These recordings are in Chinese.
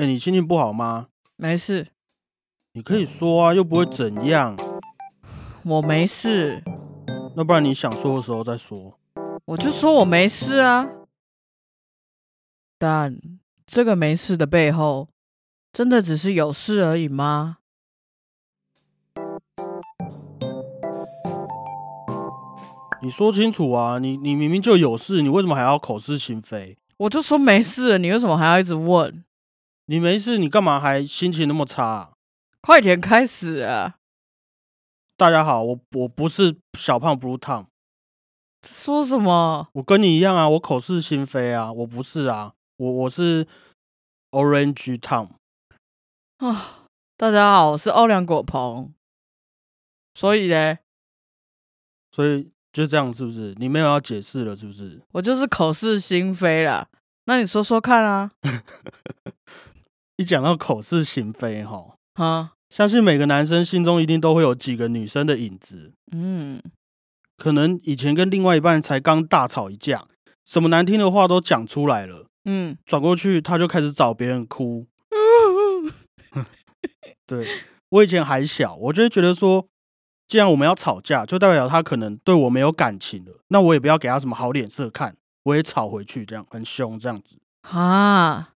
哎、你心情不好吗？没事，你可以说啊，又不会怎样。我没事，那不然你想说的时候再说。我就说我没事啊。但这个没事的背后，真的只是有事而已吗？你说清楚啊！你你明明就有事，你为什么还要口是心非？我就说没事，你为什么还要一直问？你没事，你干嘛还心情那么差啊、快点开始啊！大家好，我我不是小胖 Blue Tom，说什么？我跟你一样啊，我口是心非啊，我不是啊，我我是 Orange Tom。啊！大家好，我是欧良果鹏。所以呢，所以就这样，是不是？你没有要解释了，是不是？我就是口是心非啦。那你说说看啊？一讲到口是心非，哈，啊，相信每个男生心中一定都会有几个女生的影子。嗯，可能以前跟另外一半才刚大吵一架，什么难听的话都讲出来了，嗯，转过去他就开始找别人哭。对我以前还小，我就会觉得说，既然我们要吵架，就代表他可能对我没有感情了，那我也不要给他什么好脸色看，我也吵回去，这样很凶，这样子。啊，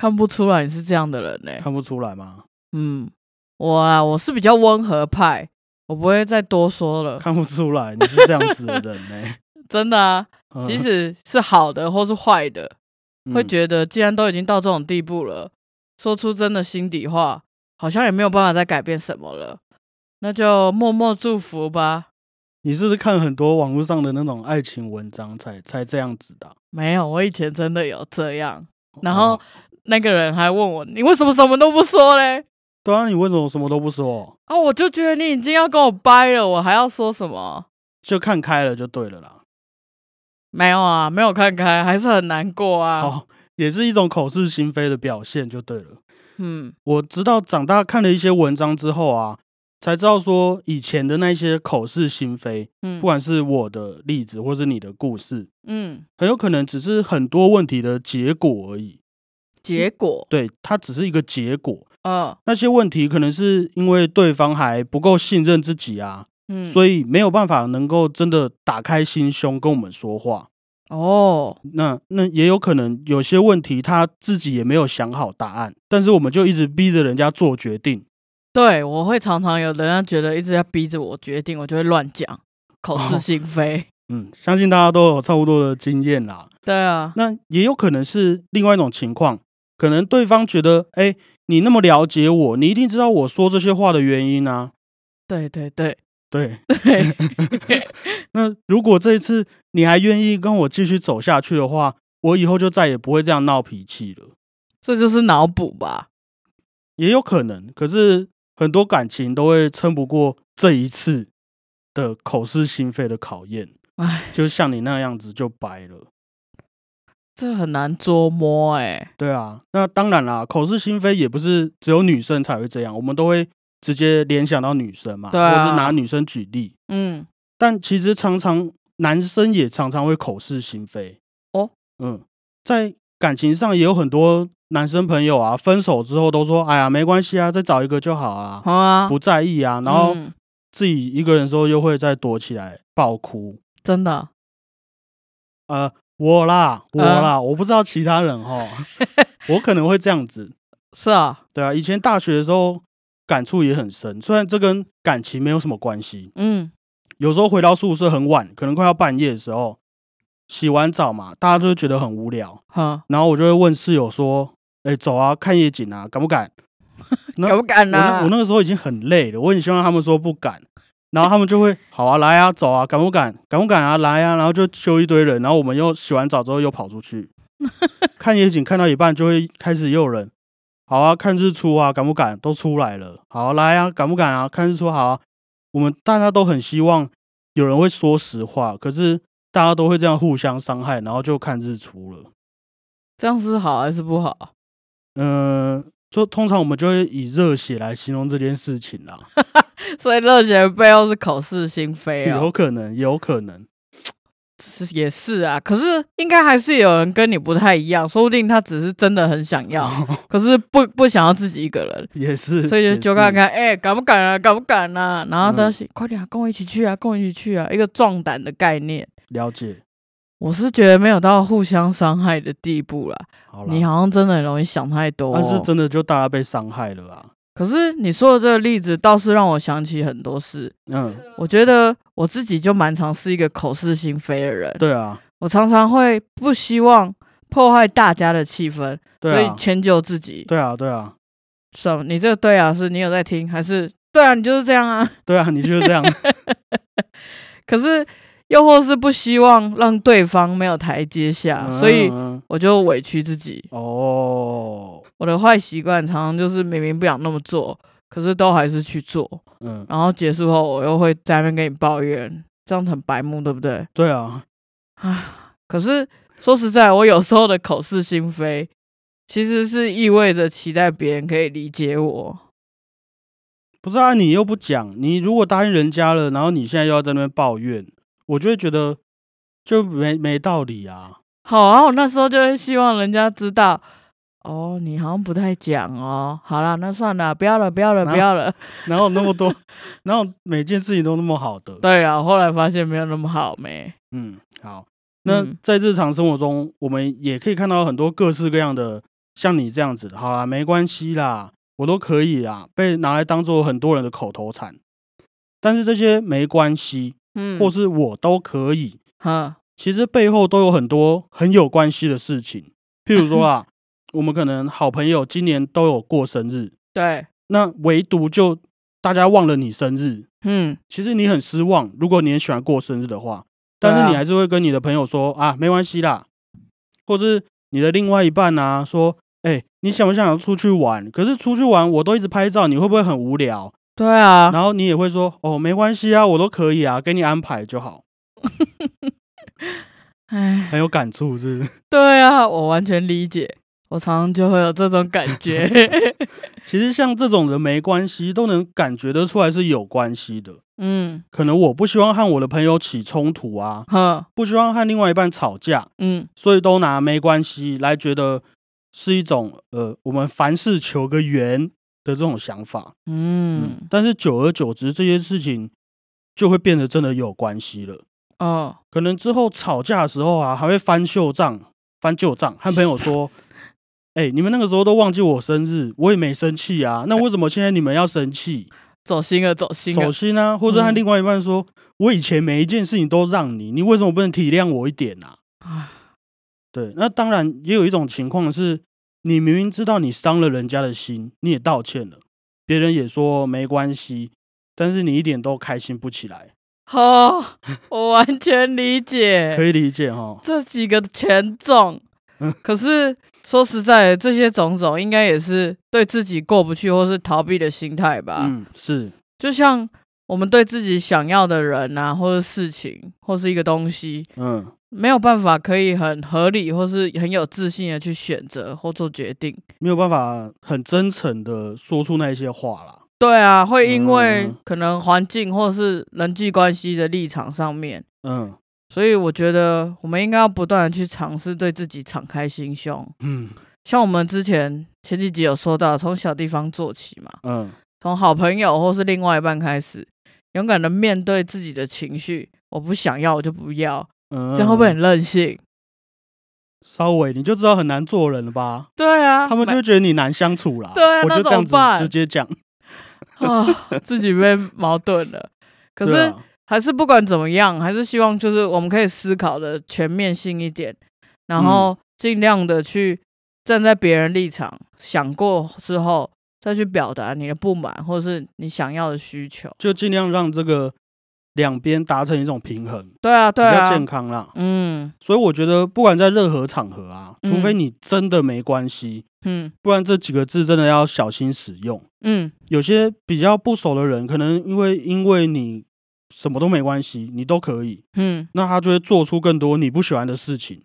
看不出来你是这样的人呢、看不出来吗？嗯，我啊，我是比较温和派，我不会再多说了。看不出来你是这样子的人呢、真的啊，嗯。即使是好的或是坏的，会嗯觉得既然都已经到这种地步了，说出真的心底话，好像也没有办法再改变什么了，那就默默祝福吧。你是不是看很多网络上的那种爱情文章才才这样子的啊、没有，我以前真的有这样，然后哦那个人还问我，你为什么什么都不说嘞？对啊，你为什么什么都不说？啊，我就觉得你已经要跟我掰了，我还要说什么？就看开了就对了啦。没有啊，没有看开，还是很难过啊。哦，也是一种口是心非的表现就对了。嗯我直到长大看了一些文章之后啊，才知道说以前的那些口是心非，嗯不管是我的例子或是你的故事，嗯，很有可能只是很多问题的结果而已。结果，对，它只是一个结果。嗯那些问题可能是因为对方还不够信任自己啊，嗯，所以没有办法能够真的打开心胸跟我们说话。哦，那那也有可能有些问题他自己也没有想好答案，但是我们就一直逼着人家做决定。对，我会常常有人家觉得一直在逼着我决定，我就会乱讲，口是哦心非。嗯，相信大家都有差不多的经验啦。对啊，那也有可能是另外一种情况，可能对方觉得，哎、你那么了解我，你一定知道我说这些话的原因啊。对对对对，对，那如果这一次你还愿意跟我继续走下去的话，我以后就再也不会这样闹脾气了。这就是脑补吧？也有可能，可是很多感情都会撑不过这一次的口是心非的考验，唉，就像你那样子就白了。这很难捉摸哎、对啊，那当然啦，口是心非也不是只有女生才会这样，我们都会直接联想到女生嘛，对啊或是拿女生举例。嗯，但其实常常男生也常常会口是心非。哦，嗯，在感情上也有很多男生朋友啊，分手之后都说：“哎呀，没关系啊，再找一个就好啊，好啊，不在意啊。”然后嗯自己一个人的时候又会再躲起来爆哭。真的，呃，我啦，我啊啦，我不知道其他人哈，我可能会这样子。是啊，对啊，以前大学的时候感触也很深，虽然这跟感情没有什么关系。嗯有时候回到宿舍很晚，可能快要半夜的时候，洗完澡嘛，大家都会觉得很无聊，哈，然后我就会问室友说：“哎、走啊，看夜景啊，敢不敢？” 那敢不敢我那啊？我那个时候已经很累了，我很希望他们说不敢，然后他们就会好啊，来啊，走啊，敢不敢？敢不敢啊？来啊，然后就揪一堆人，然后我们又洗完澡之后又跑出去 看夜景，看到一半就会开始又有人，好啊，看日出啊，敢不敢？都出来了，好啊来啊，敢不敢啊？看日出好啊，我们大家都很希望有人会说实话，可是大家都会这样互相伤害，然后就看日出了。这样是好还是不好？嗯、就通常我们就会以热血来形容这件事情啦。所以热血的背后是口是心非有哦。可能，有可能。是也是啊，可是应该还是有人跟你不太一样，说不定他只是真的很想要，可是不不想要自己一个人，也是，所以就就看看，哎、敢不敢啊，敢不敢啊？然后他快点、啊，跟我一起去啊，跟我一起去啊，一个壮胆的概念。了解。我是觉得没有到互相伤害的地步啦，好啦，你好像真的很容易想太多、但是真的就大家被伤害了啊。可是你说的这个例子倒是让我想起很多事。嗯，我觉得我自己就蛮常是一个口是心非的人，对啊，我常常会不希望破坏大家的气氛，所对啊，以迁就自己。对啊，对啊，什么？你这个对啊，是你有在听，还是对啊？你就是这样啊？对啊，你就是这样。可是又或是不希望让对方没有台阶下，所以我就委屈自己。哦，我的坏习惯常常就是明明不想那么做，可是都还是去做，嗯，然后结束后我又会在那边跟你抱怨，这样很白目，对不对？对啊，啊，可是说实在，我有时候的口是心非，其实是意味着期待别人可以理解我。不是啊，你又不讲，你如果答应人家了，然后你现在又要在那边抱怨，我就会觉得就没没道理啊。好啊，我那时候就会希望人家知道，哦，你好像不太讲哦。好了，那算了，不要了，不要了，不要了。哪有那么多，哪有每件事情都那么好的？对啊，后来发现没有那么好没。嗯，好。那嗯在日常生活中，我们也可以看到很多各式各样的，像你这样子的。好啦，没关系啦，我都可以啦，被拿来当做很多人的口头禅。但是这些没关系，嗯，或是我都可以，哈，其实背后都有很多很有关系的事情。譬如说啊，我们可能好朋友今年都有过生日，对，那唯独就大家忘了你生日，嗯，其实你很失望。如果你很喜欢过生日的话，但是你还是会跟你的朋友说啊，没关系啦，或是你的另外一半啊说，哎、你想不想出去玩？可是出去玩我都一直拍照，你会不会很无聊？对啊，然后你也会说，哦，没关系啊，我都可以啊，给你安排就好，哎，很有感触，是不是？对啊，我完全理解，我常常就会有这种感觉。其实像这种人没关系，都能感觉得出来是有关系的。嗯，可能我不希望和我的朋友起冲突啊，哼，不希望和另外一半吵架，嗯，所以都拿没关系来觉得是一种呃，我们凡事求个圆的这种想法。嗯，但是久而久之，这些事情就会变得真的有关系了。哦，可能之后吵架的时候啊，还会翻旧账、翻旧账，和朋友说：“哎、你们那个时候都忘记我生日，我也没生气啊，那为什么现在你们要生气？走心了，走心了走。心啊！”或者和嗯另外一半说：“我以前每一件事情都让你，你为什么不能体谅我一点啊？”唉对，那当然也有一种情况是，你明明知道你伤了人家的心，你也道歉了，别人也说没关系，但是你一点都开心不起来，哦，我完全理解，可以理解哈。这几个权重嗯。可是说实在的，这些种种应该也是对自己过不去或是逃避的心态吧。嗯，是，就像我们对自己想要的人啊，或者事情，或是一个东西，嗯，没有办法可以很合理或是很有自信的去选择或做决定。没有办法很真诚的说出那些话啦。对啊，会因为嗯可能环境或是人际关系的立场上面，嗯所以我觉得我们应该要不断的去尝试对自己敞开心胸。嗯像我们之前前几集有说到，从小地方做起嘛，嗯，从好朋友或是另外一半开始，勇敢的面对自己的情绪。我不想要，我就不要，嗯，这样会不会很任性？稍微你就知道很难做人了吧？对啊，他们就会觉得你难相处啦。对啊我就这样子直接讲。啊，自己被矛盾了。可是啊还是不管怎么样，还是希望就是我们可以思考的全面性一点，然嗯后尽量的去站在别人立场想过之后，再去表达你的不满或是你想要的需求。就尽量让这个两边达成一种平衡，对啊，对啊比较健，康啦。嗯所以我觉得，不管在任何场合啊，除非嗯你真的没关系，嗯不然这几个字真的要小心使用。嗯，有些比较不熟的人，可能因为因为你什么都没关系，你都可以，嗯，那他就会做出更多你不喜欢的事情。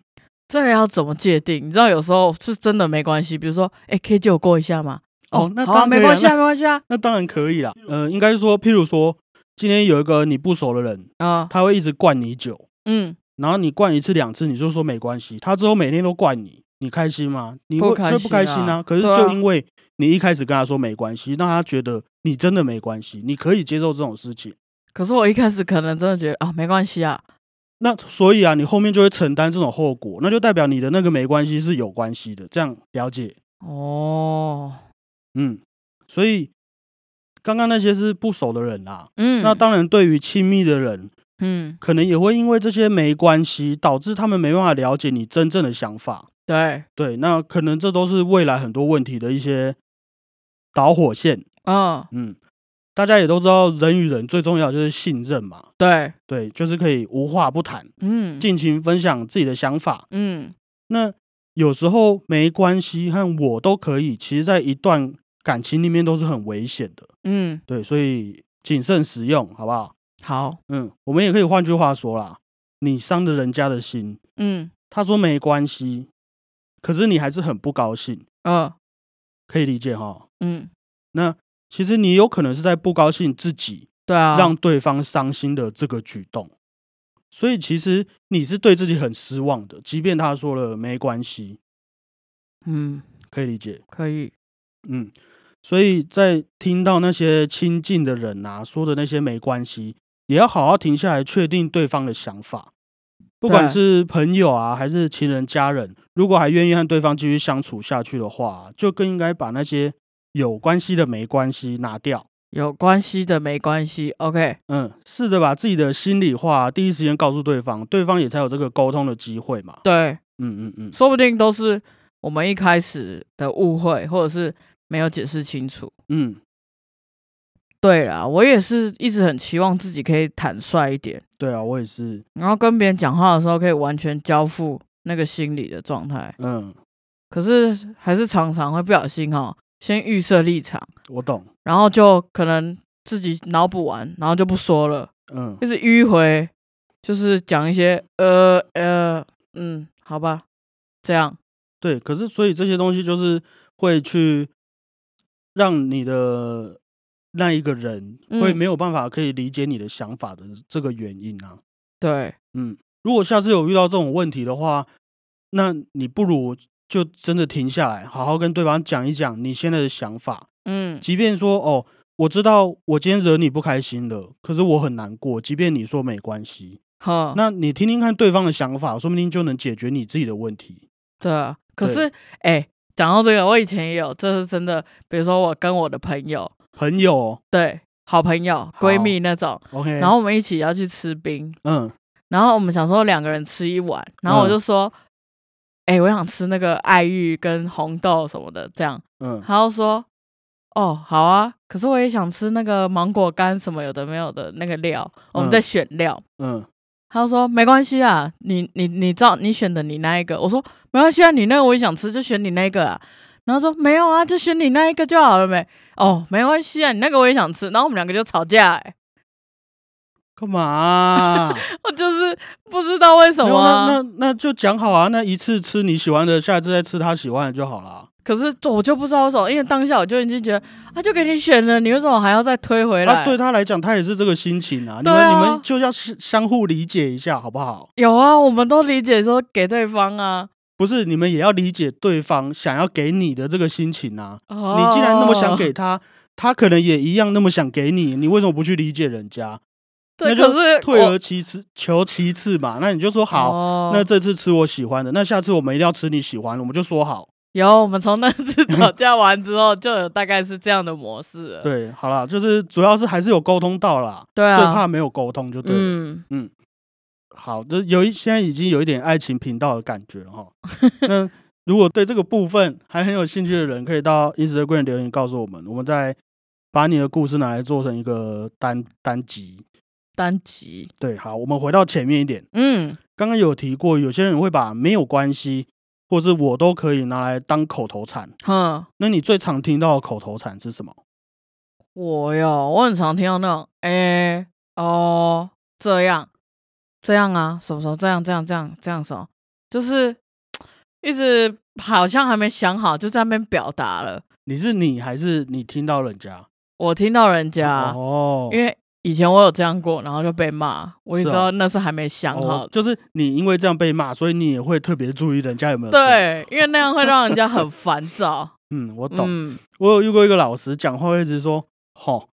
这个要怎么界定？你知道，有时候是真的没关系，比如说，哎，可以借我过一下吗？哦那好没关系啊，没关系啊，那当然可以啦，呃，应该说，譬如说，今天有一个你不熟的人，啊，他会一直灌你酒，嗯然后你灌一次两次，你就说没关系，他之后每天都灌你，你开心吗？你会不开会不开心心啊啊？可是就因为你一开始跟他说没关系，让他觉得你真的没关系，你可以接受这种事情。可是我一开始可能真的觉得啊，没关系啊，那所以啊，你后面就会承担这种后果，那就代表你的那个没关系是有关系的，这样了解？哦，嗯，所以刚刚那些是不熟的人啦。嗯，那当然，对于亲密的人，嗯，可能也会因为这些没关系，导致他们没办法了解你真正的想法。对，对，那可能这都是未来很多问题的一些导火线。嗯，嗯，大家也都知道，人与人最重要就是信任嘛。对，对，就是可以无话不谈，嗯，尽情分享自己的想法。嗯，那有时候没关系和我都可以，其实在一段感情里面都是很危险的。嗯，对，所以谨慎使用，好不好？好，嗯，我们也可以换句话说啦，你伤了人家的心，嗯，他说没关系，可是你还是很不高兴，呃，可以理解哈。嗯，那其实你有可能是在不高兴自己对啊，让对方伤心的这个举动，所以其实你是对自己很失望的，即便他说了没关系，嗯，可以理解。可以，嗯，所以在听到那些亲近的人啊说的那些没关系，也要好好停下来，确定对方的想法。不管是朋友啊，还是情人、家人，如果还愿意和对方继续相处下去的话，就更应该把那些有关系的没关系拿掉。有关系的没关系，OK，嗯，试着把自己的心里话第一时间告诉对方，对方也才有这个沟通的机会嘛。对，嗯嗯嗯，说不定都是我们一开始的误会，或者是没有解释清楚。嗯，对啦，我也是一直很期望自己可以坦率一点，对啊，我也是。然后跟别人讲话的时候可以完全交付那个心理的状态。嗯，可是还是常常会不小心哈，先预设立场，我懂。然后就可能自己脑补完，然后就不说了，嗯。就是迂回，就是讲一些呃呃嗯，好吧，这样，对，可是所以这些东西就是会去让你的那一个人会嗯没有办法可以理解你的想法的这个原因啊。对，嗯，如果下次有遇到这种问题的话，那你不如就真的停下来，好好跟对方讲一讲你现在的想法。嗯。即便说哦，我知道我今天惹你不开心了，可是我很难过。即便你说没关系，好，那你听听看对方的想法，说不定就能解决你自己的问题。对啊，可是哎，讲到这个，我以前也有，这是真的，比如说我跟我的朋友，朋友？对，好朋友、闺蜜那种，，OK，然后我们一起要去吃冰，嗯。然后我们想说两个人吃一碗，然后我嗯。就说，哎、我想吃那个爱玉跟红豆什么的，这样，嗯他就说，哦，好啊，可是我也想吃那个芒果干什么有的没有的那个料，我们在嗯选料。嗯他就说没关系啊，你你你照你选的你那一个，我说没关系啊，你那个我也想吃，就选你那个啊。然后说没有啊，就选你那一个就好了没？哦，没关系啊，你那个我也想吃。然后我们两个就吵架、欸，干嘛啊、我就是不知道为什么、啊。那那那就讲好啊，那一次吃你喜欢的，下一次再吃他喜欢的就好了。可是我就不知道为什么，因为当下我就已经觉得啊，就给你选了，你为什么还要再推回来？那、对他来讲，他也是这个心情啊。你们、你啊们就要相相互理解一下，好不好？有啊，我们都理解说给对方啊。不是，你们也要理解对方想要给你的这个心情啊。哦、你既然那么想给他，他可能也一样那么想给你，你为什么不去理解人家？对，那就可是退而其次，求其次嘛。那你就说好，哦那这次吃我喜欢的，那下次我们一定要吃你喜欢的，我们就说好。有我们从那次 吵架完之后，就有大概是这样的模式。对，好啦，就是主要是还是有沟通到啦，对啊，最怕没有沟通就对了。嗯，好，这有一现在已经有一点爱情频道的感觉了哈。那如果对这个部分还很有兴趣的人，可以到 Instagram 留言告诉我们，我们再把你的故事拿来做成一个单单集。单集，对，好，我们回到前面一点，嗯，刚刚有提过，有些人会把没有关系，或是我都可以拿来当口头禅。哼，那你最常听到的口头禅是什么？我哟，我很常听到那种，哎、哦，这样，这样啊，什么时候这样，这样，这样，这样什么，就是一直好像还没想好，就在那边表达了。你是你还是你听到人家？我听到人家，哦，因为以前我有这样过，然后就被骂，我也知道那是还没想好就是你因为这样被骂，所以你也会特别注意人家有没有做。对，因为那样会让人家很烦躁。嗯，我懂。嗯，我有遇过一个老师，讲话会一直说“吼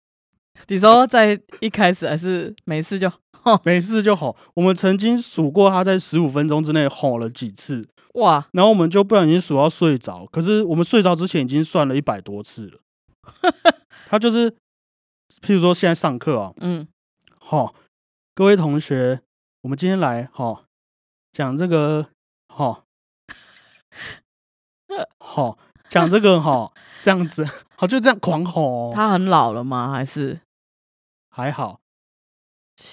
你说在一开始还是没事就，”，没事就吼。我们曾经数过他在十五分钟之内吼了几次，哇，然后我们就不小心数到睡着。可是我们睡着之前已经算了一百多次了。他就是，譬如说现在上课啊，嗯，吼，各位同学，我们今天来吼讲这个吼吼 讲这个哈这样子，好就这样狂吼哦，他很老了吗？还是还好，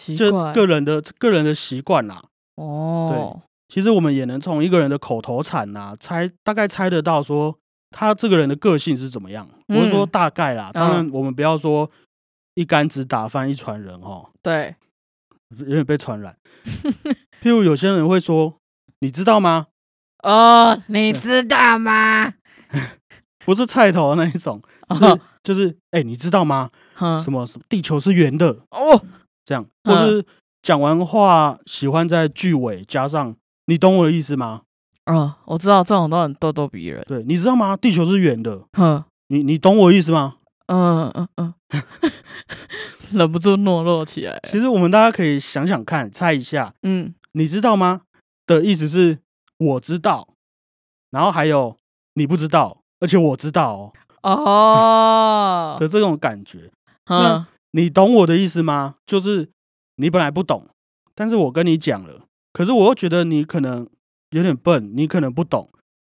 就奇怪？个人的个人的习惯啦。哦，对其实我们也能从一个人的口头禅呐、猜大概猜得到说他这个人的个性是怎么样。我是说嗯大概啦，当然我们不要说一竿子打翻一船人哦，对，有点被传染。譬如有些人会说，你知道吗？哦，你知道吗？不是菜头的那一种，就是哎、你知道吗？什么什么地球是圆的哦，这样，嗯或是讲完话喜欢在句尾加上你懂我的意思吗？嗯，我知道这种都很咄咄逼人。对，你知道吗？地球是圆的，哼，你你懂我意思吗？嗯嗯嗯，忍不住懦弱起来。其实我们大家可以想想看，猜一下，嗯，你知道吗？的意思是我知道，然后还有你不知道，而且我知道哦哦，的这种感觉。那嗯，你懂我的意思吗？就是你本来不懂，但是我跟你讲了，可是我又觉得你可能有点笨，你可能不懂，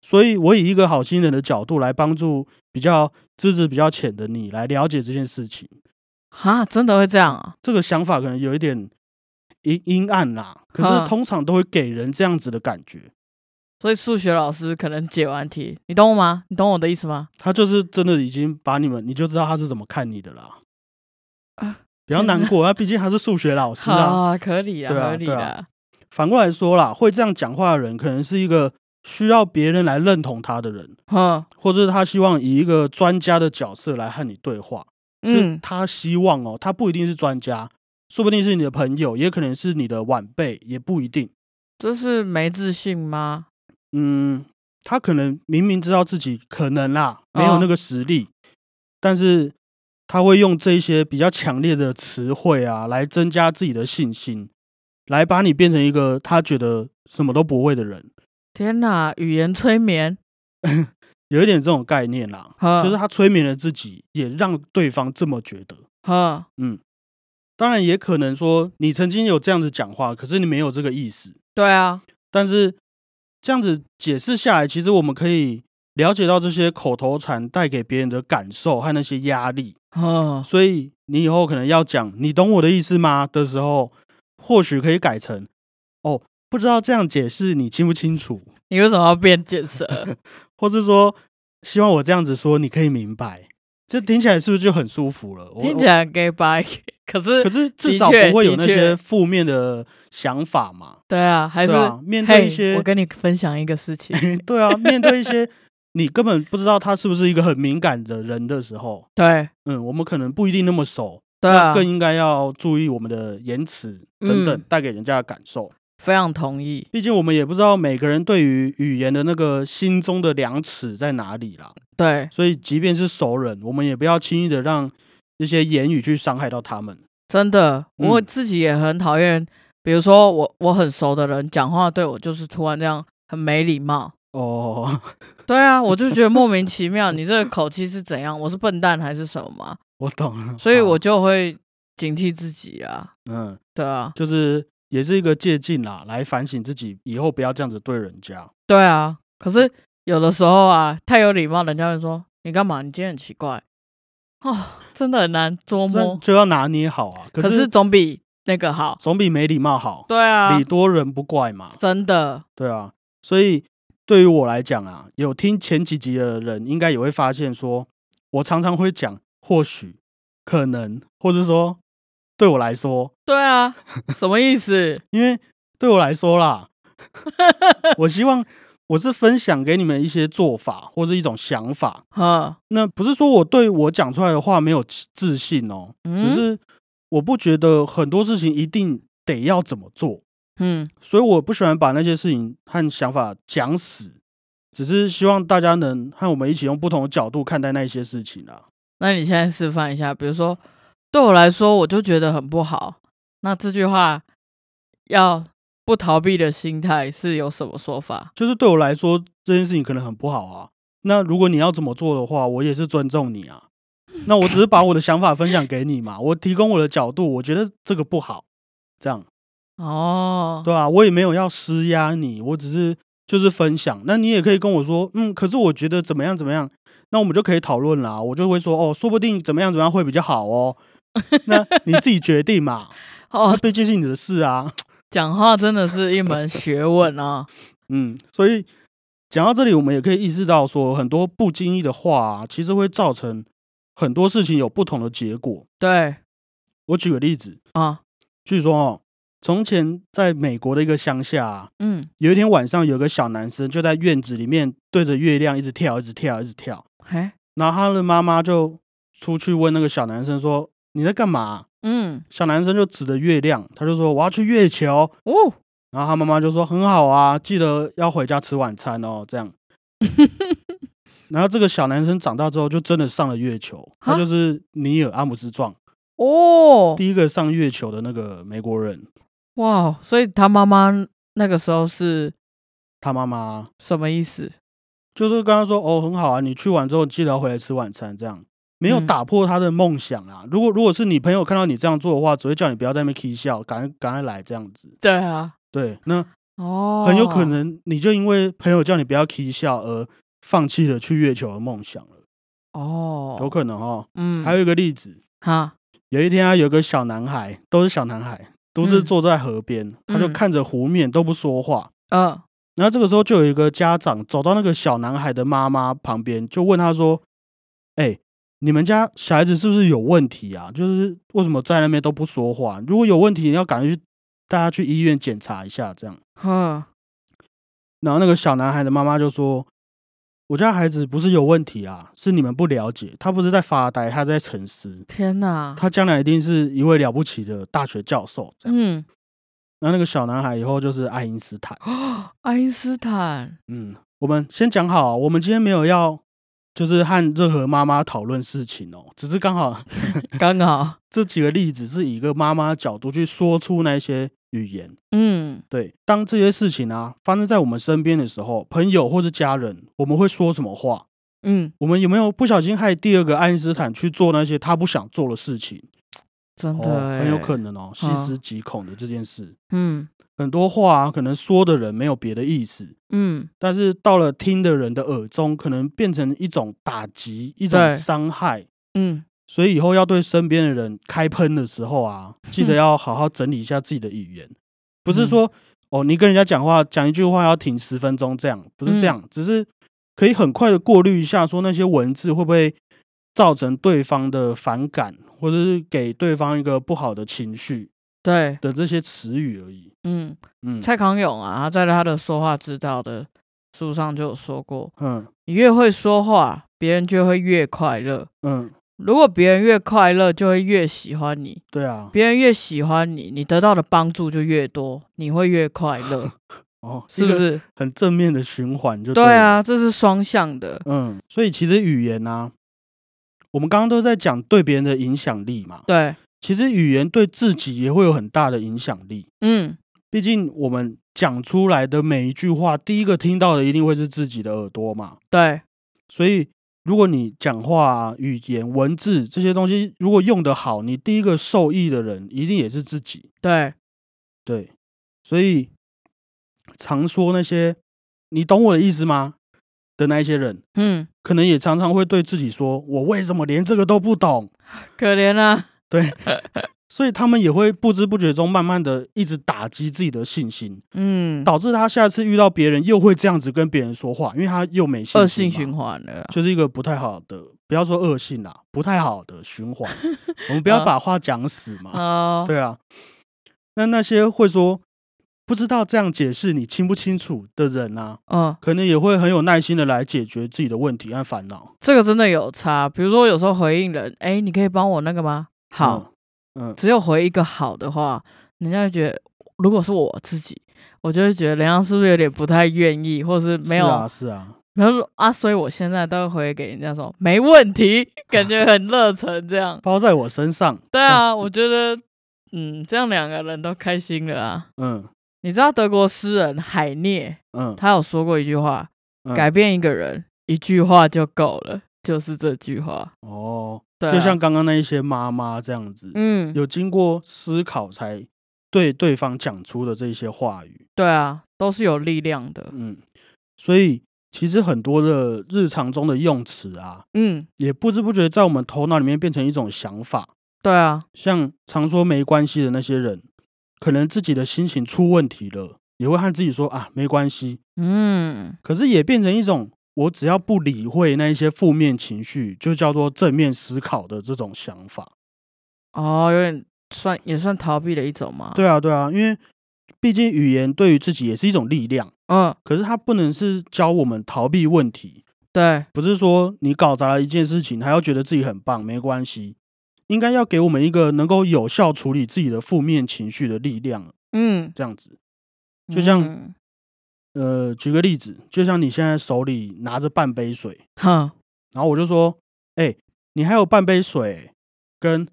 所以我以一个好心人的角度来帮助比较资质比较浅的你来了解这件事情。啊，真的会这样啊？这个想法可能有一点阴阴暗啦，可是通常都会给人这样子的感觉。所以数学老师可能解完题，你懂我吗？你懂我的意思吗？他就是真的已经把你们，你就知道他是怎么看你的啦。啊比较难过，啊毕竟他是数学老师啊。啊，可以啊，对啊合理对啊的。反过来说啦，会这样讲话的人，可能是一个需要别人来认同他的人，哼，或者是他希望以一个专家的角色来和你对话。是嗯，他希望哦，他不一定是专家，说不定是你的朋友，也可能是你的晚辈，也不一定。这是没自信吗？嗯，他可能明明知道自己可能啦，没有哦那个实力，但是他会用这一些比较强烈的词汇啊，来增加自己的信心，来把你变成一个他觉得什么都不会的人，天哪，语言催眠，有一点这种概念啦，就是他催眠了自己，也让对方这么觉得。哈，嗯，当然也可能说你曾经有这样子讲话，可是你没有这个意思，对啊，但是这样子解释下来，其实我们可以了解到这些口头禅带给别人的感受和那些压力。哦，所以你以后可能要讲“你懂我的意思吗”的时候，或许可以改成“哦，不知道这样解释你清不清楚 你为什么要变卷舌？”，或是说希望我这样子说你可以明白。这听起来是不是就很舒服了？我听起来 gay bye，可是可是至少不会有那些负面的想法嘛？对啊，还是对啊，面对一些我跟你分享一个事情，对啊，面对一些你根本不知道他是不是一个很敏感的人的时候，对嗯，我们可能不一定那么熟，对啊，那更应该要注意我们的言辞等等嗯带给人家的感受。非常同意，毕竟我们也不知道每个人对于语言的那个心中的量尺在哪里啦，对，所以即便是熟人，我们也不要轻易的让这些言语去伤害到他们。真的，我嗯自己也很讨厌，比如说我我很熟的人讲话对我就是突然这样很没礼貌。哦，对啊，我就觉得莫名其妙，你这个口气是怎样？我是笨蛋还是什么吗？我懂了，所以好我就会警惕自己啊。嗯，对啊，就是也是一个借鉴啦，来反省自己以后不要这样子对人家。对啊。可是有的时候啊，太有礼貌，人家会说你干嘛？你今天很奇怪哦，真的很难捉这摸。就要拿捏好啊。可可是总比那个好。总比没礼貌好，对啊礼，多人不怪嘛。真的，对啊，所以对于我来讲啊，有听前几集的人应该也会发现说，我常常会讲或许、可能，或者说对我来说，对啊，什么意思？因为对我来说啦，我希望我是分享给你们一些做法或是一种想法。啊，那不是说我对我讲出来的话没有自信哦，嗯只是我不觉得很多事情一定得要怎么做，嗯所以我不喜欢把那些事情和想法讲死，只是希望大家能和我们一起用不同的角度看待那些事情啊。那你现在示范一下，比如说对我来说，我就觉得很不好。那这句话要不逃避的心态是有什么说法？就是对我来说，这件事情可能很不好啊。那如果你要怎么做的话，我也是尊重你啊。那我只是 把我的想法分享给你嘛，我提供我的角度，我觉得这个不好，这样哦，对啊，我也没有要施压你，我只是就是分享。那你也可以跟我说，嗯，可是我觉得怎么样怎么样，那我们就可以讨论啦。我就会说，哦，说不定怎么样怎么样会比较好哦。那你自己决定嘛，哦，毕竟是你的事啊。讲话真的是一门学问啊。嗯，所以讲到这里，我们也可以意识到说，很多不经意的话、啊，其实会造成很多事情有不同的结果。对我举个例子，啊，据说哦，从前在美国的一个乡下、啊，嗯，有一天晚上，有个小男生就在院子里面对着月亮一直跳，一直跳，一直跳。嘿，然后他的妈妈就出去问那个小男生说：“你在干嘛嗯，？”小男生就指着月亮，他就说：“我要去月球。哦，”然后他妈妈就说：“很好啊，记得要回家吃晚餐哦。”这样。然后这个小男生长大之后就真的上了月球，他啊就是尼尔阿姆斯壮，哦，第一个上月球的那个美国人。哇，所以他妈妈那个时候是他妈妈什么意思？就是刚刚说：“哦，很好啊，你去完之后记得要回来吃晚餐。”这样没有嗯。打破他的梦想啊。如果如果是你朋友看到你这样做的话，只会叫你不要在那边 k 笑，赶快赶快来这样子。对啊，对，那哦，很有可能你就因为朋友叫你不要 k 笑而放弃了去月球的梦想了，哦，有可能哦。嗯，还有一个例子，哈，有一天啊，有个小男孩，都是小男孩，独自嗯。坐在河边，他就嗯。看着湖面都不说话。嗯。然后这个时候就有一个家长走到那个小男孩的妈妈旁边，就问他说：“哎、你们家小孩子是不是有问题啊？就是为什么在那边都不说话？如果有问题，你要赶快去带他去医院检查一下。”这样，哼，然后那个小男孩的妈妈就说：“我家孩子不是有问题啊，是你们不了解，他不是在发呆，他在沉思，天哪，他将来一定是一位了不起的大学教授。”这样，嗯，然后那个小男孩以后就是爱因斯坦。爱因斯坦，嗯，我们先讲好，我们今天没有要就是和任何妈妈讨论事情哦，只是刚好 刚好，这几个例子是以一个妈妈的角度去说出那些语言。嗯对，当这些事情啊发生在我们身边的时候，朋友或是家人，我们会说什么话？嗯，我们有没有不小心害第二个爱因斯坦去做那些他不想做的事情？真的哦，很有欸可能哦，细嗯。思极恐的这件事。嗯。很多话、啊、可能说的人没有别的意思，嗯，但是到了听的人的耳中，可能变成一种打击，一种对。伤害。嗯，所以以后要对身边的人开喷的时候啊，记得要好好整理一下自己的语言，不是说、哦，你跟人家讲话讲一句话要停十分钟这样，不是这样，只是可以很快的过滤一下，说那些文字会不会造成对方的反感，或者是给对方一个不好的情绪对，的这些词语而已。嗯，嗯蔡康永啊，他在他的说话之道的书上就有说过，嗯你越会说话，别人就会越快乐。嗯，如果别人越快乐，就会越喜欢你；对啊，别人越喜欢你，你得到的帮助就越多，你会越快乐，哦，是不是？很正面的循环就对啊，这是双向的。嗯，所以其实语言呢、我们刚刚都在讲对别人的影响力嘛，对，其实语言对自己也会有很大的影响力。嗯，毕竟我们讲出来的每一句话，第一个听到的一定会是自己的耳朵嘛。对，所以如果你讲话、啊、语言、文字这些东西如果用得好，你第一个受益的人一定也是自己。对，对，所以常说那些“你懂我的意思吗”的那一些人，嗯，可能也常常会对自己说：“我为什么连这个都不懂 可怜啊，？” 对，所以他们也会不知不觉中慢慢的一直打击自己的信心，嗯，导致他下次遇到别人又会这样子跟别人说话，因为他又没信心。恶性循环了啊。就是一个不太好的，不要说恶性啦，不太好的循环。我们不要啊把话讲死嘛。哦，对啊，那那些会说不知道这样解释你清不清楚的人啊，嗯，可能也会很有耐心的来解决自己的问题和烦恼。这个真的有差。比如说，有时候回应人，哎，你可以帮我那个吗？好，嗯嗯，只有回一个好的话，人家就觉得，如果是我自己，我就会觉得人家是不是有点不太愿意，或是没有是啊，是啊，然后说啊，所以我现在都会回给人家说没问题，感觉很热忱这样。包在我身上。对啊，我觉得嗯，这样两个人都开心了啊。嗯你知道德国诗人海涅嗯，他有说过一句话：嗯改变一个人一句话就够了，就是这句话。哦，对啊，就像刚刚那一些妈妈这样子，嗯，有经过思考才对对方讲出的这些话语。对啊，都是有力量的。嗯，所以其实很多的日常中的用词啊，嗯，也不知不觉在我们头脑里面变成一种想法。对啊，像常说没关系的那些人，可能自己的心情出问题了，也会和自己说啊没关系。嗯，可是也变成一种我只要不理会那一些负面情绪，就叫做正面思考的这种想法。哦，有点算也算逃避的一种嘛。，对啊，对啊，因为毕竟语言对于自己也是一种力量，嗯，可是它不能是教我们逃避问题，对，不是说你搞砸了一件事情还要觉得自己很棒，没关系。应该要给我们一个能够有效处理自己的负面情绪的力量，嗯，这样子。就像嗯。呃，举个例子，就像你现在手里拿着半杯水，哼，然后我就说，哎、你还有半杯水，跟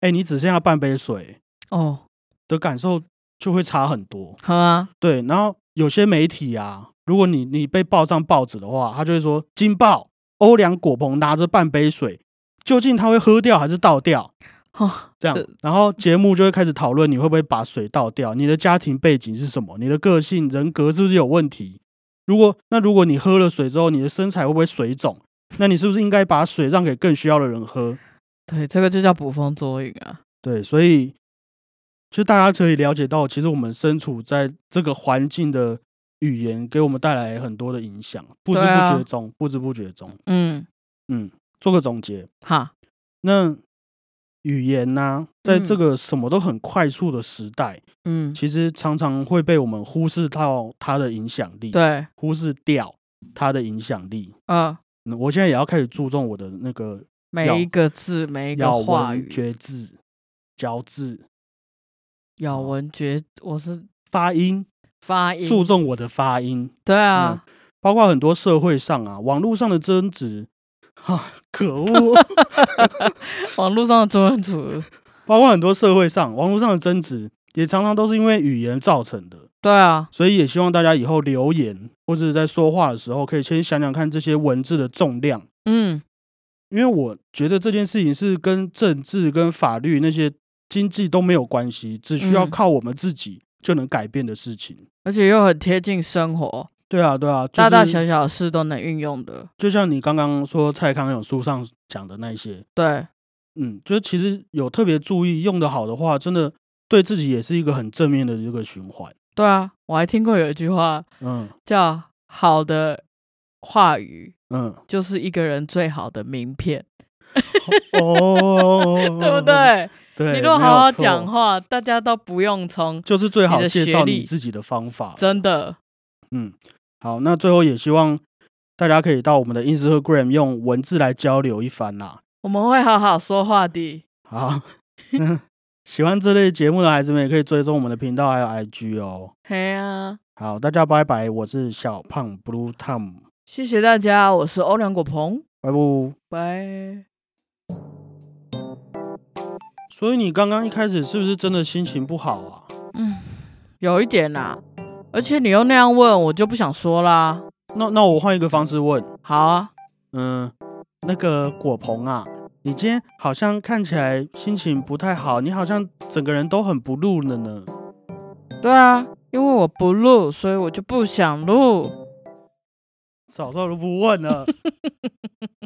哎、你只剩下半杯水哦，的感受就会差很多。好啊，对，然后有些媒体啊，如果你你被报上报纸的话，他就会说，金报欧良果鹏拿着半杯水，究竟他会喝掉还是倒掉？哦，这样，然后节目就会开始讨论你会不会把水倒掉，你的家庭背景是什么，你的个性人格是不是有问题？如果那如果你喝了水之后，你的身材会不会水肿？那你是不是应该把水让给更需要的人喝？对，这个就叫捕风捉影啊。对，所以就大家可以了解到，其实我们身处在这个环境的语言，给我们带来很多的影响，不知不觉中，不知不觉中，嗯，嗯，做个总结，哈，那语言呢、在这嗯。个什么都很快速的时代，嗯，其实常常会被我们忽视到它的影响力，，对，忽视掉它的影响力。嗯，嗯，我现在也要开始注重我的那个咬每一个字，每一个咬文话语，嚼字、嚼字、咬文嚼，我是发音，发音，注重我的发音。对啊，包括很多社会上啊、网络上的争执，哈，可恶！网络上的争执，包括很多社会上、网络上的争执，也常常都是因为语言造成的。对啊，所以也希望大家以后留言或者在说话的时候，可以先想想看这些文字的重量，嗯，因为我觉得这件事情是跟政治、跟法律那些经济都没有关系，只需要嗯靠我们自己就能改变的事情。而且又很贴近生活，对啊，对啊，就是、大大小小的事都能运用的。就像你刚刚说蔡康永书上讲的那些，对，嗯，就是其实有特别注意用的好的话，真的对自己也是一个很正面的一个循环。对啊，我还听过有一句话嗯叫“好的话语嗯，就是一个人最好的名片 ”，哦，对不？对？对，你如果好好错讲话，大家都不用从就是最好的介绍你自己的方法。真的，嗯，好，那最后也希望大家可以到我们的 Instagram 用文字来交流一番啦。我们会好好说话的。好，嗯喜欢这类节目的孩子们也可以追踪我们的频道还有 IG 哦。嘿啊，好，大家拜拜，我是小胖 Blue Tom，谢谢大家，我是欧良果鹏，拜拜。拜。所以你刚刚一开始是不是真的心情不好啊？嗯，有一点啦、而且你又那样问，我就不想说啦。那那我换一个方式问，好啊，嗯，那个果鹏啊，你今天好像看起来心情不太好，你好像整个人都很不录了呢。对啊，因为我不录，所以我就不想录。早知道都不问了。